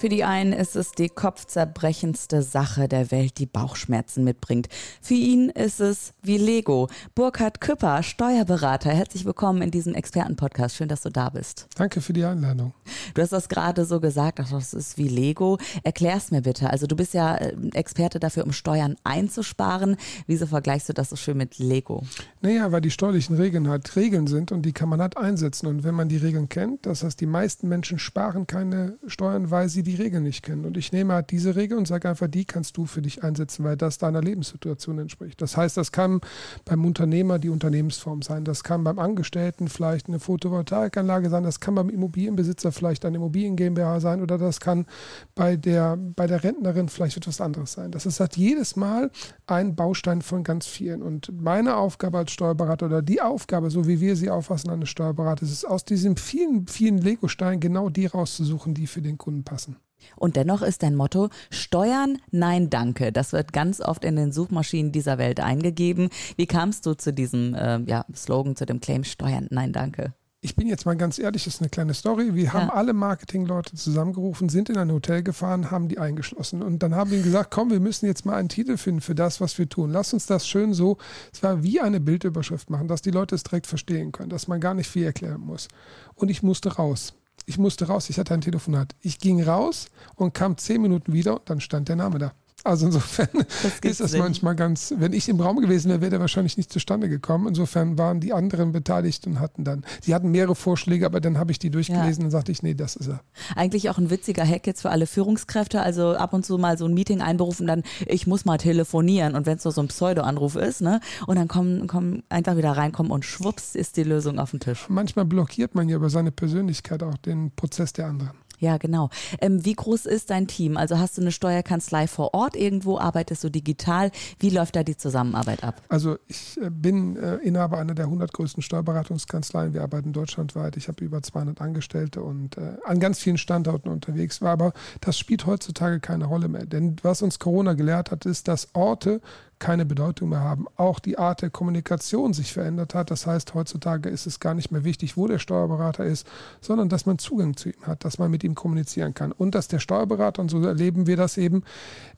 Für die einen ist es die kopfzerbrechendste Sache der Welt, die Bauchschmerzen mitbringt. Für ihn ist es wie Lego. Burkhard Küpper, Steuerberater, herzlich willkommen in diesem Expertenpodcast. Schön, dass du da bist. Danke für die Einladung. Du hast das gerade so gesagt, das ist wie Lego. Erklär's mir bitte. Also du bist ja äh, Experte dafür, um Steuern einzusparen. Wieso vergleichst du das so schön mit Lego? Naja, weil die steuerlichen Regeln halt Regeln sind und die kann man halt einsetzen. Und wenn man die Regeln kennt, das heißt, die meisten Menschen sparen keine Steuern, weil sie die die Regeln nicht kennen. Und ich nehme halt diese Regel und sage einfach, die kannst du für dich einsetzen, weil das deiner Lebenssituation entspricht. Das heißt, das kann beim Unternehmer die Unternehmensform sein, das kann beim Angestellten vielleicht eine Photovoltaikanlage sein, das kann beim Immobilienbesitzer vielleicht eine Immobilien GmbH sein oder das kann bei der, bei der Rentnerin vielleicht etwas anderes sein. Das ist halt jedes Mal ein Baustein von ganz vielen. Und meine Aufgabe als Steuerberater oder die Aufgabe, so wie wir sie auffassen eines Steuerberaters, ist aus diesen vielen, vielen Lego-Steinen genau die rauszusuchen, die für den Kunden passen. Und dennoch ist dein Motto Steuern, nein, danke. Das wird ganz oft in den Suchmaschinen dieser Welt eingegeben. Wie kamst du zu diesem äh, ja, Slogan, zu dem Claim Steuern, nein, danke? Ich bin jetzt mal ganz ehrlich, das ist eine kleine Story. Wir ja. haben alle Marketingleute zusammengerufen, sind in ein Hotel gefahren, haben die eingeschlossen. Und dann haben wir gesagt, komm, wir müssen jetzt mal einen Titel finden für das, was wir tun. Lass uns das schön so, es war wie eine Bildüberschrift machen, dass die Leute es direkt verstehen können, dass man gar nicht viel erklären muss. Und ich musste raus ich musste raus, ich hatte ein Telefonat. Ich ging raus und kam zehn Minuten wieder und dann stand der Name da. Also insofern das ist das Sinn. manchmal ganz, wenn ich im Raum gewesen wäre, wäre der wahrscheinlich nicht zustande gekommen. Insofern waren die anderen beteiligt und hatten dann, sie hatten mehrere Vorschläge, aber dann habe ich die durchgelesen ja. und sagte ich, nee, das ist er. Eigentlich auch ein witziger Hack jetzt für alle Führungskräfte, also ab und zu mal so ein Meeting einberufen, dann ich muss mal telefonieren und wenn es nur so ein Pseudo-Anruf ist, ne, und dann kommen, kommen einfach wieder reinkommen und schwupps ist die Lösung auf dem Tisch. Manchmal blockiert man ja über seine Persönlichkeit auch den Prozess der anderen. Ja, genau. Ähm, wie groß ist dein Team? Also hast du eine Steuerkanzlei vor Ort irgendwo? Arbeitest du digital? Wie läuft da die Zusammenarbeit ab? Also ich äh, bin äh, Inhaber einer der 100 größten Steuerberatungskanzleien. Wir arbeiten deutschlandweit. Ich habe über 200 Angestellte und äh, an ganz vielen Standorten unterwegs. Aber das spielt heutzutage keine Rolle mehr. Denn was uns Corona gelehrt hat, ist, dass Orte keine Bedeutung mehr haben. Auch die Art der Kommunikation sich verändert hat. Das heißt, heutzutage ist es gar nicht mehr wichtig, wo der Steuerberater ist, sondern dass man Zugang zu ihm hat, dass man mit ihm kommunizieren kann. Und dass der Steuerberater, und so erleben wir das eben,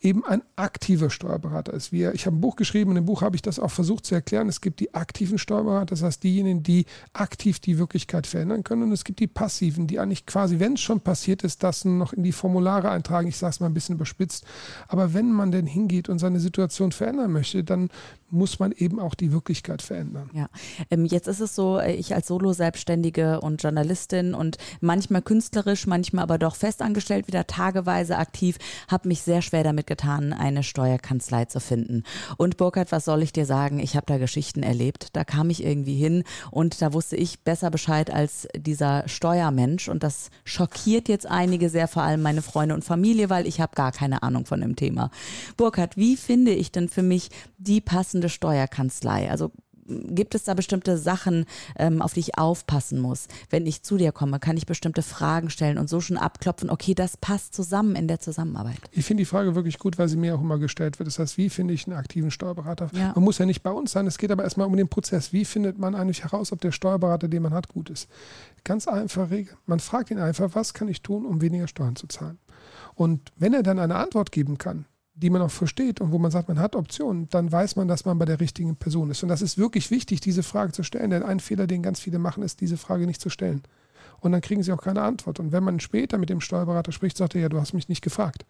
eben ein aktiver Steuerberater ist. Wir, ich habe ein Buch geschrieben, in dem Buch habe ich das auch versucht zu erklären. Es gibt die aktiven Steuerberater, das heißt diejenigen, die aktiv die Wirklichkeit verändern können. Und es gibt die passiven, die eigentlich quasi, wenn es schon passiert ist, das noch in die Formulare eintragen. Ich sage es mal ein bisschen überspitzt. Aber wenn man denn hingeht und seine Situation verändern möchte, dann muss man eben auch die Wirklichkeit verändern. Ja, ähm, jetzt ist es so, äh, ich als Solo-Selbstständige und Journalistin und manchmal künstlerisch, manchmal aber doch festangestellt, wieder tageweise aktiv, habe mich sehr schwer damit getan, eine Steuerkanzlei zu finden. Und Burkhard, was soll ich dir sagen? Ich habe da Geschichten erlebt. Da kam ich irgendwie hin und da wusste ich besser Bescheid als dieser Steuermensch. Und das schockiert jetzt einige sehr, vor allem meine Freunde und Familie, weil ich habe gar keine Ahnung von dem Thema. Burkhard, wie finde ich denn für mich die passende Steuerkanzlei? Also gibt es da bestimmte Sachen, ähm, auf die ich aufpassen muss? Wenn ich zu dir komme, kann ich bestimmte Fragen stellen und so schon abklopfen, okay, das passt zusammen in der Zusammenarbeit. Ich finde die Frage wirklich gut, weil sie mir auch immer gestellt wird. Das heißt, wie finde ich einen aktiven Steuerberater? Ja. Man muss ja nicht bei uns sein, es geht aber erstmal um den Prozess. Wie findet man eigentlich heraus, ob der Steuerberater, den man hat, gut ist? Ganz einfache Regel. Man fragt ihn einfach, was kann ich tun, um weniger Steuern zu zahlen? Und wenn er dann eine Antwort geben kann, die man auch versteht und wo man sagt, man hat Optionen, dann weiß man, dass man bei der richtigen Person ist. Und das ist wirklich wichtig, diese Frage zu stellen, denn ein Fehler, den ganz viele machen, ist, diese Frage nicht zu stellen und dann kriegen sie auch keine Antwort. Und wenn man später mit dem Steuerberater spricht, sagt er, ja, du hast mich nicht gefragt.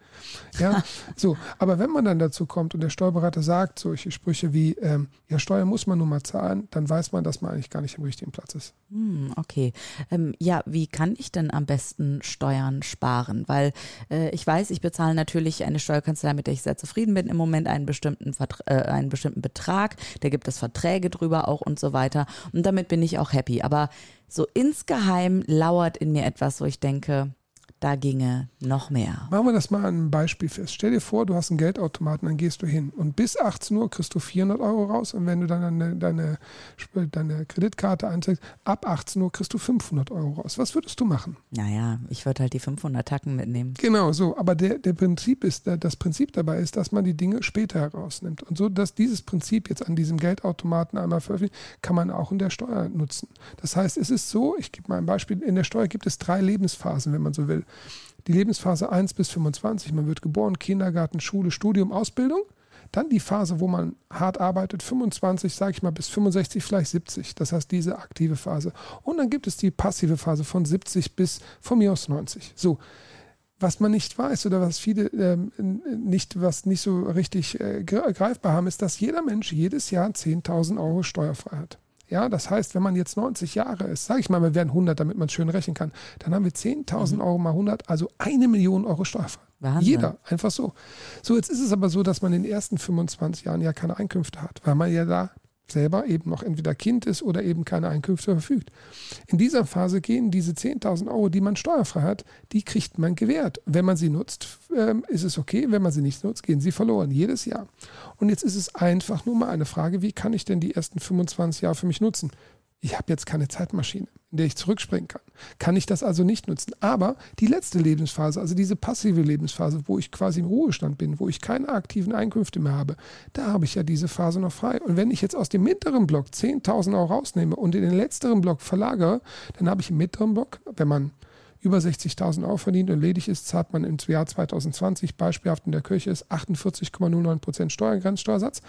Ja, so. Aber wenn man dann dazu kommt und der Steuerberater sagt solche Sprüche wie, ähm, ja, Steuer muss man nun mal zahlen, dann weiß man, dass man eigentlich gar nicht am richtigen Platz ist. Hm, okay. Ähm, ja, wie kann ich denn am besten Steuern sparen? Weil äh, ich weiß, ich bezahle natürlich eine Steuerkanzlei, mit der ich sehr zufrieden bin, im Moment einen bestimmten, Vertra äh, einen bestimmten Betrag. Da gibt es Verträge drüber auch und so weiter. Und damit bin ich auch happy. Aber so insgeheim lauert in mir etwas, wo ich denke, da ginge noch mehr. Machen wir das mal an einem Beispiel fest. Stell dir vor, du hast einen Geldautomaten, dann gehst du hin und bis 18 Uhr kriegst du 400 Euro raus und wenn du dann deine, deine, deine Kreditkarte einzeigst, ab 18 Uhr kriegst du 500 Euro raus. Was würdest du machen? Naja, ich würde halt die 500 Tacken mitnehmen. Genau so, aber der, der Prinzip ist, das Prinzip dabei ist, dass man die Dinge später herausnimmt und so, dass dieses Prinzip jetzt an diesem Geldautomaten einmal veröffentlicht, kann man auch in der Steuer nutzen. Das heißt, es ist so, ich gebe mal ein Beispiel, in der Steuer gibt es drei Lebensphasen, wenn man so will. Die Lebensphase 1 bis 25, man wird geboren, Kindergarten, Schule, Studium, Ausbildung. Dann die Phase, wo man hart arbeitet, 25, sage ich mal, bis 65, vielleicht 70. Das heißt, diese aktive Phase. Und dann gibt es die passive Phase von 70 bis von mir aus 90. So. Was man nicht weiß oder was viele ähm, nicht, was nicht so richtig äh, greifbar haben, ist, dass jeder Mensch jedes Jahr 10.000 Euro steuerfrei hat. Ja, das heißt, wenn man jetzt 90 Jahre ist, sage ich mal, wir wären 100, damit man schön rechnen kann, dann haben wir 10.000 mhm. Euro mal 100, also eine Million Euro steuerfrei. Wahnsinn. Jeder, einfach so. So, jetzt ist es aber so, dass man in den ersten 25 Jahren ja keine Einkünfte hat, weil man ja da selber eben noch entweder Kind ist oder eben keine Einkünfte verfügt. In dieser Phase gehen diese 10.000 Euro, die man steuerfrei hat, die kriegt man gewährt. Wenn man sie nutzt, ähm, ist es okay. Wenn man sie nicht nutzt, gehen sie verloren, jedes Jahr. Und jetzt ist es einfach nur mal eine Frage, wie kann ich denn die ersten 25 Jahre für mich nutzen? Ich habe jetzt keine Zeitmaschine, in der ich zurückspringen kann. Kann ich das also nicht nutzen. Aber die letzte Lebensphase, also diese passive Lebensphase, wo ich quasi im Ruhestand bin, wo ich keine aktiven Einkünfte mehr habe, da habe ich ja diese Phase noch frei. Und wenn ich jetzt aus dem mittleren Block 10.000 Euro rausnehme und in den letzteren Block verlagere, dann habe ich im mittleren Block, wenn man über 60.000 Euro verdient und ledig ist, zahlt man im Jahr 2020 beispielhaft in der Kirche ist 48,09% Steuergrenzsteuersatz.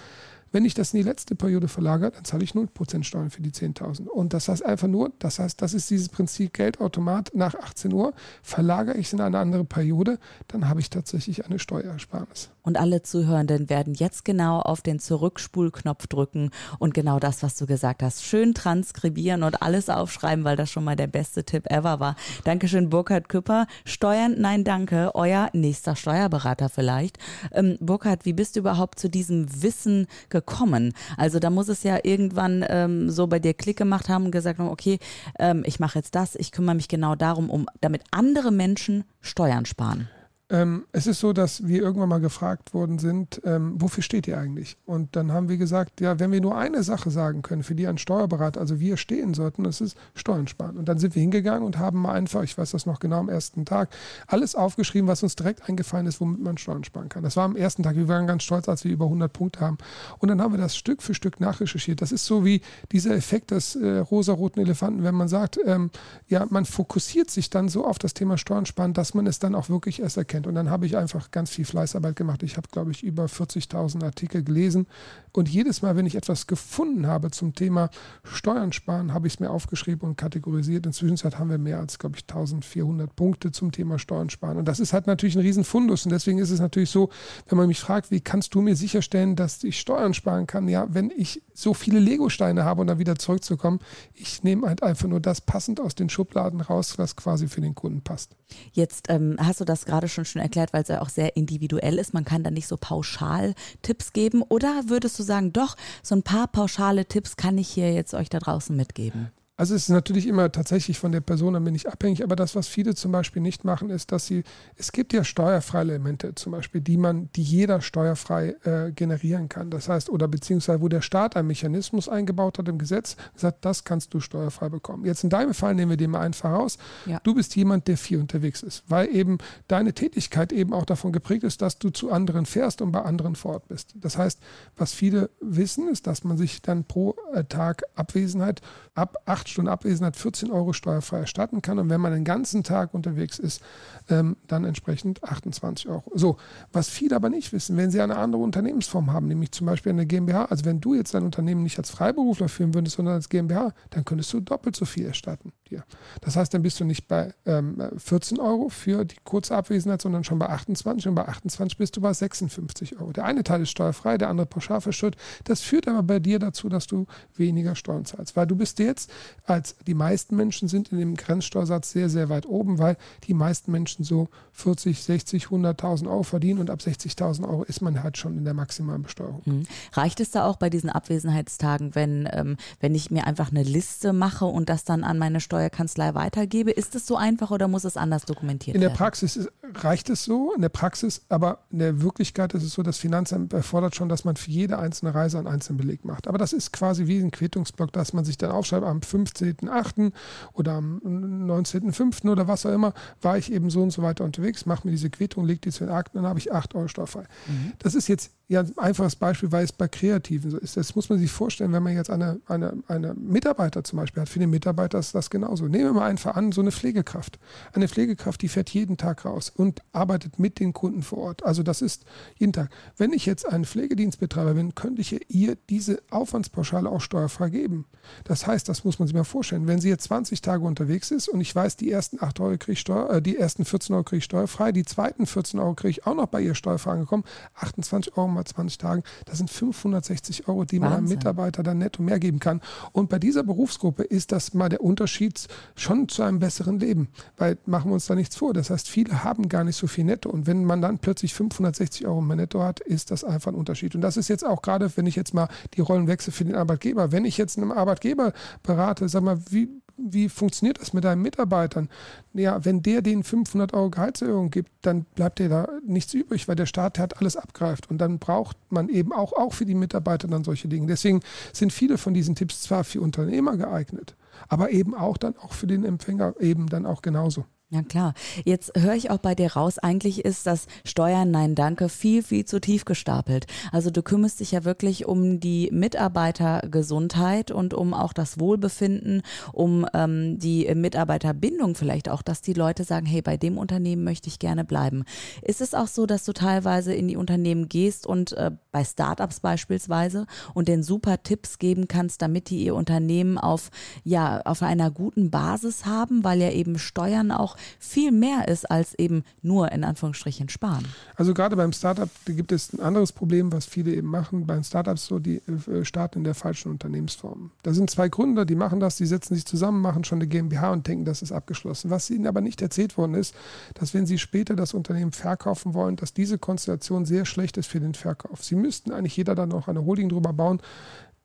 Wenn ich das in die letzte Periode verlagere, dann zahle ich 0% Steuern für die 10.000. Und das heißt einfach nur, das heißt, das ist dieses Prinzip Geldautomat nach 18 Uhr. Verlagere ich es in eine andere Periode, dann habe ich tatsächlich eine Steuerersparnis. Und alle Zuhörenden werden jetzt genau auf den Zurückspulknopf drücken und genau das, was du gesagt hast, schön transkribieren und alles aufschreiben, weil das schon mal der beste Tipp ever war. Dankeschön, Burkhard Küpper. Steuern, nein, danke. Euer nächster Steuerberater vielleicht. Ähm, Burkhard, wie bist du überhaupt zu diesem Wissen gekommen? Gekommen? Also da muss es ja irgendwann ähm, so bei dir Klick gemacht haben und gesagt haben, okay, ähm, ich mache jetzt das, ich kümmere mich genau darum, um damit andere Menschen Steuern sparen. Ähm, es ist so, dass wir irgendwann mal gefragt worden sind, ähm, wofür steht ihr eigentlich? Und dann haben wir gesagt, ja, wenn wir nur eine Sache sagen können, für die ein Steuerberater, also wir stehen sollten, das ist Steuern sparen. Und dann sind wir hingegangen und haben mal einfach, ich weiß das noch genau am ersten Tag, alles aufgeschrieben, was uns direkt eingefallen ist, womit man Steuern sparen kann. Das war am ersten Tag. Wir waren ganz stolz, als wir über 100 Punkte haben. Und dann haben wir das Stück für Stück nachrecherchiert. Das ist so wie dieser Effekt des äh, rosaroten Elefanten, wenn man sagt, ähm, ja, man fokussiert sich dann so auf das Thema Steuern sparen, dass man es dann auch wirklich erst erkennt kennt. Und dann habe ich einfach ganz viel Fleißarbeit gemacht. Ich habe, glaube ich, über 40.000 Artikel gelesen. Und jedes Mal, wenn ich etwas gefunden habe zum Thema Steuern sparen, habe ich es mir aufgeschrieben und kategorisiert. Inzwischen haben wir mehr als, glaube ich, 1400 Punkte zum Thema Steuern sparen. Und das ist halt natürlich ein Riesenfundus. Und deswegen ist es natürlich so, wenn man mich fragt, wie kannst du mir sicherstellen, dass ich Steuern sparen kann? Ja, wenn ich so viele Lego-Steine habe und dann wieder zurückzukommen, ich nehme halt einfach nur das passend aus den Schubladen raus, was quasi für den Kunden passt. Jetzt ähm, hast du das gerade schon schon erklärt, weil es ja auch sehr individuell ist. Man kann da nicht so pauschal Tipps geben. Oder würdest du sagen, doch, so ein paar pauschale Tipps kann ich hier jetzt euch da draußen mitgeben? Also es ist natürlich immer tatsächlich von der Person ein wenig abhängig, aber das, was viele zum Beispiel nicht machen, ist, dass sie, es gibt ja steuerfreie Elemente zum Beispiel, die man, die jeder steuerfrei äh, generieren kann. Das heißt, oder beziehungsweise wo der Staat einen Mechanismus eingebaut hat im Gesetz, sagt, das kannst du steuerfrei bekommen. Jetzt in deinem Fall nehmen wir den mal einfach raus. Ja. Du bist jemand, der viel unterwegs ist, weil eben deine Tätigkeit eben auch davon geprägt ist, dass du zu anderen fährst und bei anderen vor Ort bist. Das heißt, was viele wissen, ist, dass man sich dann pro äh, Tag Abwesenheit ab acht acht Stunden Abwesenheit 14 Euro steuerfrei erstatten kann. Und wenn man den ganzen Tag unterwegs ist, ähm, dann entsprechend 28 Euro. So, was viele aber nicht wissen, wenn sie eine andere Unternehmensform haben, nämlich zum Beispiel eine GmbH, also wenn du jetzt dein Unternehmen nicht als Freiberufler führen würdest, sondern als GmbH, dann könntest du doppelt so viel erstatten dir. Das heißt, dann bist du nicht bei ähm, 14 Euro für die kurze Abwesenheit, sondern schon bei 28 und bei 28 bist du bei 56 Euro. Der eine Teil ist steuerfrei, der andere pauschal versteuert. Das führt aber bei dir dazu, dass du weniger Steuern zahlst, weil du bist jetzt als die meisten Menschen sind in dem Grenzsteuersatz sehr, sehr weit oben, weil die meisten Menschen so 40, 60, 100.000 Euro verdienen und ab 60.000 Euro ist man halt schon in der maximalen Besteuerung. Mhm. Reicht es da auch bei diesen Abwesenheitstagen, wenn, ähm, wenn ich mir einfach eine Liste mache und das dann an meine Steuerkanzlei weitergebe? Ist es so einfach oder muss es anders dokumentiert werden? In der Praxis ist, reicht es so, in der Praxis, aber in der Wirklichkeit ist es so, das Finanzamt erfordert schon, dass man für jede einzelne Reise einen einzelnen Beleg macht. Aber das ist quasi wie ein Quittungsblock, dass man sich dann aufschreibt, am 15.8. oder am 19.5. oder was auch immer, war ich eben so und so weiter unterwegs, mache mir diese Quittung, lege die zu den Akten, dann habe ich 8 Euro steuerfrei. Mhm. Das ist jetzt ja, ein einfaches Beispiel, weil es bei Kreativen so ist. Das muss man sich vorstellen, wenn man jetzt eine, eine, eine Mitarbeiter zum Beispiel hat. Für den Mitarbeiter ist das genauso. Nehmen wir mal einfach an, so eine Pflegekraft. Eine Pflegekraft, die fährt jeden Tag raus und arbeitet mit den Kunden vor Ort. Also das ist jeden Tag. Wenn ich jetzt ein Pflegedienstbetreiber bin, könnte ich ihr diese Aufwandspauschale auch steuerfrei geben. Das heißt, das muss man sich mal vorstellen. Wenn sie jetzt 20 Tage unterwegs ist und ich weiß, die ersten 8 Euro kriege ich Steuer, äh, die ersten 14 Euro kriege ich steuerfrei, die zweiten 14 Euro kriege ich auch noch bei ihr steuerfrei angekommen, 28 Euro mal 20 Tagen, das sind 560 Euro, die Wahnsinn. man einem Mitarbeiter dann netto mehr geben kann. Und bei dieser Berufsgruppe ist das mal der Unterschied schon zu einem besseren Leben, weil machen wir uns da nichts vor. Das heißt, viele haben gar nicht so viel netto. Und wenn man dann plötzlich 560 Euro mehr netto hat, ist das einfach ein Unterschied. Und das ist jetzt auch gerade, wenn ich jetzt mal die Rollen wechsle für den Arbeitgeber. Wenn ich jetzt einem Arbeitgeber berate, sag mal, wie wie funktioniert das mit deinen Mitarbeitern? Ja, wenn der denen 500 Euro Gehaltserhöhung gibt, dann bleibt dir da nichts übrig, weil der Staat hat alles abgreift. Und dann braucht man eben auch, auch für die Mitarbeiter dann solche Dinge. Deswegen sind viele von diesen Tipps zwar für Unternehmer geeignet, aber eben auch dann auch für den Empfänger eben dann auch genauso. Ja klar. Jetzt höre ich auch bei dir raus, eigentlich ist das Steuern Nein Danke viel, viel zu tief gestapelt. Also du kümmerst dich ja wirklich um die Mitarbeitergesundheit und um auch das Wohlbefinden, um ähm, die Mitarbeiterbindung vielleicht auch, dass die Leute sagen, hey, bei dem Unternehmen möchte ich gerne bleiben. Ist es auch so, dass du teilweise in die Unternehmen gehst und äh, bei Startups beispielsweise und den super Tipps geben kannst, damit die ihr Unternehmen auf, ja, auf einer guten Basis haben, weil ja eben Steuern auch viel mehr ist als eben nur in Anführungsstrichen sparen. Also gerade beim Startup gibt es ein anderes Problem, was viele eben machen. Beim Startups so, die äh, starten in der falschen Unternehmensform. Da sind zwei Gründer, die machen das, die setzen sich zusammen, machen schon eine GmbH und denken, das ist abgeschlossen. Was ihnen aber nicht erzählt worden ist, dass wenn sie später das Unternehmen verkaufen wollen, dass diese Konstellation sehr schlecht ist für den Verkauf. Sie müssten eigentlich jeder dann noch eine Holding drüber bauen,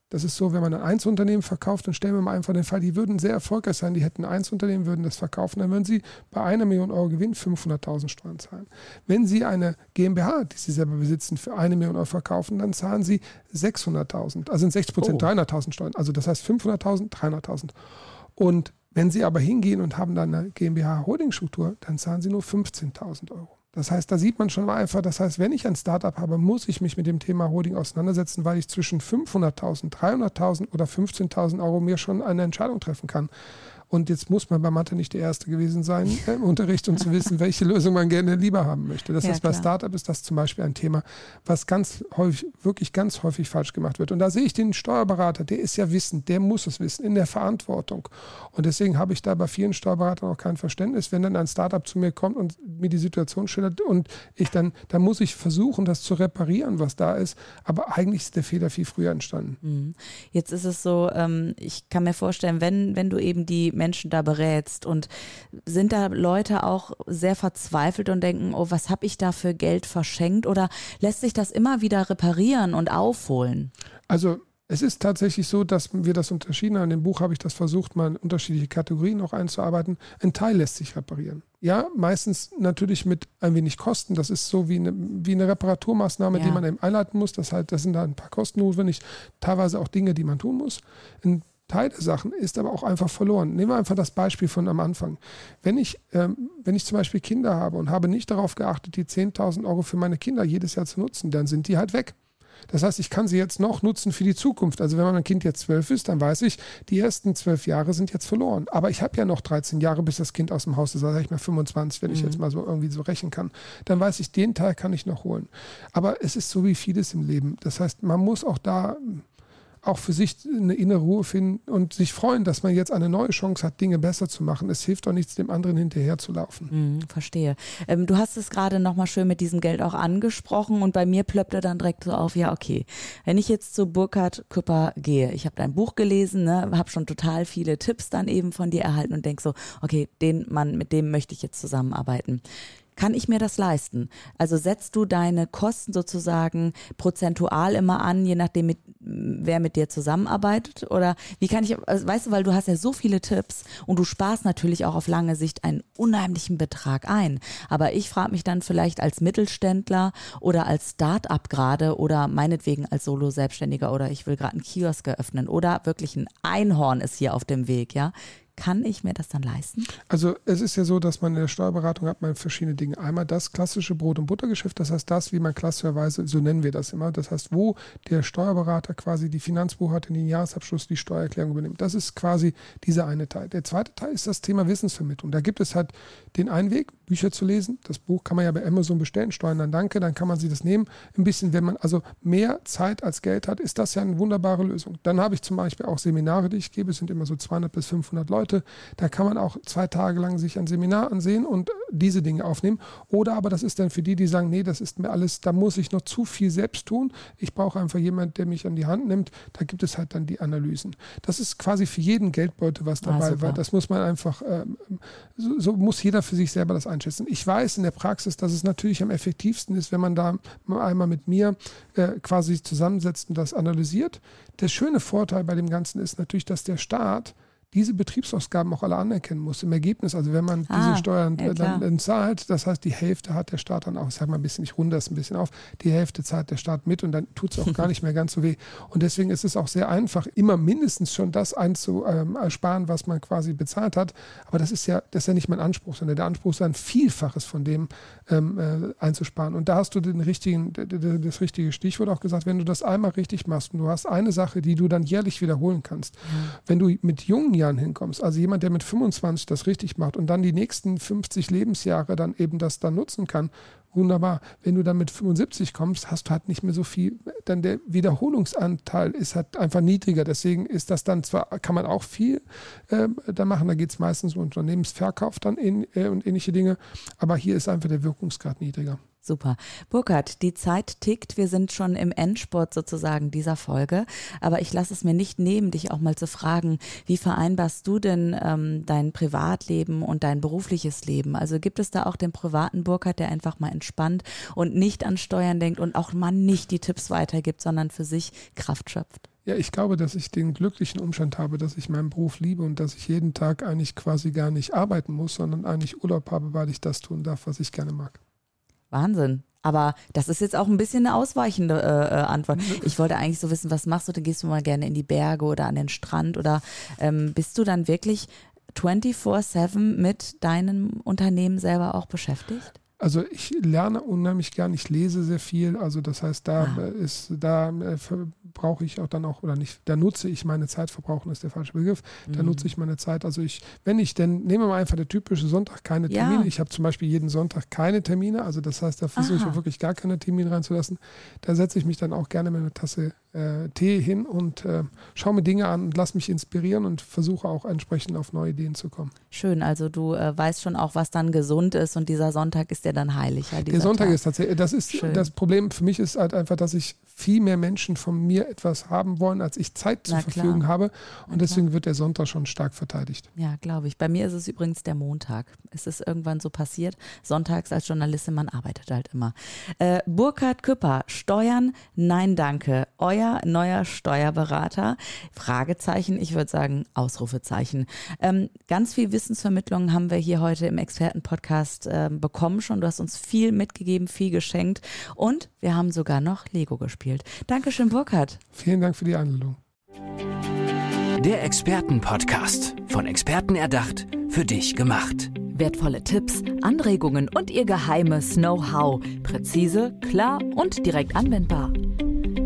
das ist so, wenn man ein Einzelunternehmen verkauft, dann stellen wir mal einfach den Fall, die würden sehr erfolgreich sein, die hätten ein Einzelunternehmen, würden das verkaufen, dann würden sie bei einer Million Euro Gewinn 500.000 Steuern zahlen. Wenn sie eine GmbH, die sie selber besitzen, für eine Million Euro verkaufen, dann zahlen sie 600.000, also sind 60 Prozent oh. 300.000 Steuern. Also das heißt 500.000, 300.000. Und wenn sie aber hingehen und haben dann eine GmbH-Holding-Struktur, dann zahlen sie nur 15.000 Euro. Das heißt, da sieht man schon mal einfach, das heißt, wenn ich ein Startup habe, muss ich mich mit dem Thema Holding auseinandersetzen, weil ich zwischen 500.000, 300.000 oder 15.000 Euro mir schon eine Entscheidung treffen kann. Und jetzt muss man bei Mathe nicht der Erste gewesen sein im Unterricht, um zu wissen, welche Lösung man gerne lieber haben möchte. Das ja, heißt, bei Startup ist das zum Beispiel ein Thema, was ganz häufig, wirklich ganz häufig falsch gemacht wird. Und da sehe ich den Steuerberater, der ist ja wissend, der muss es wissen, in der Verantwortung. Und deswegen habe ich da bei vielen Steuerberatern auch kein Verständnis. Wenn dann ein Startup zu mir kommt und mir die Situation schildert und ich dann, dann muss ich versuchen, das zu reparieren, was da ist. Aber eigentlich ist der Fehler viel früher entstanden. Mhm. Jetzt ist es so, ähm, ich kann mir vorstellen, wenn, wenn du eben die Menschen da berätst? Und sind da Leute auch sehr verzweifelt und denken, oh, was habe ich da für Geld verschenkt? Oder lässt sich das immer wieder reparieren und aufholen? Also es ist tatsächlich so, dass wir das unterschieden haben. In dem Buch habe ich das versucht, mal in unterschiedliche Kategorien auch einzuarbeiten. Ein Teil lässt sich reparieren. Ja, meistens natürlich mit ein wenig Kosten. Das ist so wie eine, wie eine Reparaturmaßnahme, ja. die man eben einleiten muss. Das, halt, das sind da ein paar Kosten notwendig. Teilweise auch Dinge, die man tun muss. Ein Teil der Sachen ist aber auch einfach verloren. Nehmen wir einfach das Beispiel von am Anfang. Wenn ich, ähm, wenn ich zum Beispiel Kinder habe und habe nicht darauf geachtet, die 10.000 Euro für meine Kinder jedes Jahr zu nutzen, dann sind die halt weg. Das heißt, ich kann sie jetzt noch nutzen für die Zukunft. Also wenn mein Kind jetzt zwölf ist, dann weiß ich, die ersten zwölf Jahre sind jetzt verloren. Aber ich habe ja noch 13 Jahre, bis das Kind aus dem Haus ist. Also sage ich mal 25, wenn mhm. ich jetzt mal so irgendwie so rechnen kann. Dann weiß ich, den Teil kann ich noch holen. Aber es ist so wie vieles im Leben. Das heißt, man muss auch da auch für sich eine innere Ruhe finden und sich freuen, dass man jetzt eine neue Chance hat, Dinge besser zu machen. Es hilft doch nichts, dem anderen hinterher zu laufen. Hm, verstehe. Ähm, du hast es gerade nochmal schön mit diesem Geld auch angesprochen und bei mir plöppte dann direkt so auf, ja, okay, wenn ich jetzt zu Burkhard Küpper gehe, ich habe dein Buch gelesen, ne, habe schon total viele Tipps dann eben von dir erhalten und denke so, okay, den Mann, mit dem möchte ich jetzt zusammenarbeiten. Kann ich mir das leisten? Also setzt du deine Kosten sozusagen prozentual immer an, je nachdem, mit, wer mit dir zusammenarbeitet? Oder wie kann ich, also weißt du, weil du hast ja so viele Tipps und du sparst natürlich auch auf lange Sicht einen unheimlichen Betrag ein. Aber ich frage mich dann vielleicht als Mittelständler oder als Start-up gerade oder meinetwegen als Solo-Selbstständiger oder ich will gerade einen Kiosk eröffnen oder wirklich ein Einhorn ist hier auf dem Weg, ja kann ich mir das dann leisten? Also es ist ja so, dass man in der Steuerberatung hat man verschiedene Dinge. Einmal das klassische Brot- und Buttergeschäft, das heißt das, wie man klassischerweise, so nennen wir das immer, das heißt, wo der Steuerberater quasi die Finanzbuchhaltung, den Jahresabschluss, die Steuererklärung übernimmt. Das ist quasi dieser eine Teil. Der zweite Teil ist das Thema Wissensvermittlung. Da gibt es halt den einen Weg, Bücher zu lesen. Das Buch kann man ja bei Amazon bestellen, Steuern dann danke, dann kann man sich das nehmen. Ein bisschen, wenn man also mehr Zeit als Geld hat, ist das ja eine wunderbare Lösung. Dann habe ich zum Beispiel auch Seminare, die ich gebe, es sind immer so 200 bis 500 Leute. Da kann man auch zwei Tage lang sich ein Seminar ansehen und diese Dinge aufnehmen. Oder aber das ist dann für die, die sagen, nee, das ist mir alles, da muss ich noch zu viel selbst tun. Ich brauche einfach jemanden, der mich an die Hand nimmt. Da gibt es halt dann die Analysen. Das ist quasi für jeden Geldbeutel was ah, dabei, ah, weil das muss man einfach, ähm, so, so, muss jeder für sich selber das einschätzen. Ich weiß in der Praxis, dass es natürlich am effektivsten ist, wenn man da einmal mit mir äh, quasi zusammensetzt und das analysiert. Der schöne Vorteil bei dem Ganzen ist natürlich, dass der Staat diese Betriebsausgaben auch alle anerkennen muss. Im Ergebnis, also wenn man ah, diese Steuern ja, dann, dann, zahlt, das heißt, die Hälfte hat der Staat dann auch, ich sage mal ein bisschen, ich runde das ein bisschen auf, die Hälfte zahlt der Staat mit und dann tut es auch gar nicht mehr ganz so weh. Und deswegen ist es auch sehr einfach, immer mindestens schon das einzusparen, was man quasi bezahlt hat. Aber das ist ja, das ist ja nicht mein Anspruch, sondern der Anspruch ist ein Vielfaches von dem ähm, äh, einzusparen. Und da hast du den richtigen, das richtige Stichwort auch gesagt, wenn du das einmal richtig machst und du hast eine Sache, die du dann jährlich wiederholen kannst. Mhm. Wenn du mit jungen Jahren hinkommst. Also jemand, der mit 25 das richtig macht und dann die nächsten 50 Lebensjahre dann eben das dann nutzen kann. Wunderbar. Wenn du dann mit 75 kommst, hast du halt nicht mehr so viel. Dann der Wiederholungsanteil ist halt einfach niedriger. Deswegen ist das dann zwar, kann man auch viel äh, da machen. Da geht es meistens um Unternehmensverkauf dann in, äh, und ähnliche Dinge. Aber hier ist einfach der Wirkungsgrad niedriger. Super. Burkhard, die Zeit tickt. Wir sind schon im Endsport sozusagen dieser Folge. Aber ich lasse es mir nicht nehmen, dich auch mal zu fragen, wie vereinbarst du denn ähm, dein Privatleben und dein berufliches Leben? Also gibt es da auch den privaten Burkhard, der einfach mal entspannt und nicht an Steuern denkt und auch mal nicht die Tipps weitergibt, sondern für sich Kraft schöpft? Ja, ich glaube, dass ich den glücklichen Umstand habe, dass ich meinen Beruf liebe und dass ich jeden Tag eigentlich quasi gar nicht arbeiten muss, sondern eigentlich Urlaub habe, weil ich das tun darf, was ich gerne mag. Wahnsinn. Aber das ist jetzt auch ein bisschen eine ausweichende äh, äh Antwort. Ich wollte eigentlich so wissen, was machst du? Dann gehst du mal gerne in die Berge oder an den Strand oder ähm, bist du dann wirklich 24-7 mit deinem Unternehmen selber auch beschäftigt? Also ich lerne unheimlich gern, ich lese sehr viel. Also das heißt, da ah. ist, da äh, brauche ich auch dann auch, oder nicht, da nutze ich meine Zeit, verbrauchen ist der falsche Begriff, da mhm. nutze ich meine Zeit. Also ich, wenn ich denn, nehmen wir mal einfach der typische Sonntag, keine Termine. Ja. Ich habe zum Beispiel jeden Sonntag keine Termine, also das heißt, da versuche ich wirklich gar keine Termine reinzulassen. Da setze ich mich dann auch gerne mit einer Tasse äh, Tee hin und äh, schaue mir Dinge an und lasse mich inspirieren und versuche auch entsprechend auf neue Ideen zu kommen. Schön, also du äh, weißt schon auch, was dann gesund ist und dieser Sonntag ist ja dann heilig. Ja, der Sonntag Tag. ist tatsächlich, das ist Schön. das Problem für mich ist halt einfach, dass ich viel mehr Menschen von mir etwas haben wollen, als ich Zeit zur Na, Verfügung klar. habe und Na, deswegen klar. wird der Sonntag schon stark verteidigt. Ja, glaube ich. Bei mir ist es übrigens der Montag. Es ist irgendwann so passiert. Sonntags als Journalistin, man arbeitet halt immer. Äh, Burkhard Küpper, Steuern, nein danke. Euer neuer, neuer Steuerberater? Fragezeichen, ich würde sagen Ausrufezeichen. Ähm, ganz viel Wissensvermittlung haben wir hier heute im Expertenpodcast äh, bekommen schon. Du hast uns viel mitgegeben, viel geschenkt und wir haben sogar noch Lego gespielt. Dankeschön, Burkhard. Vielen Dank für die Einladung. Der Expertenpodcast. Von Experten erdacht, für dich gemacht. Wertvolle Tipps, Anregungen und ihr geheimes Know-how. Präzise, klar und direkt anwendbar.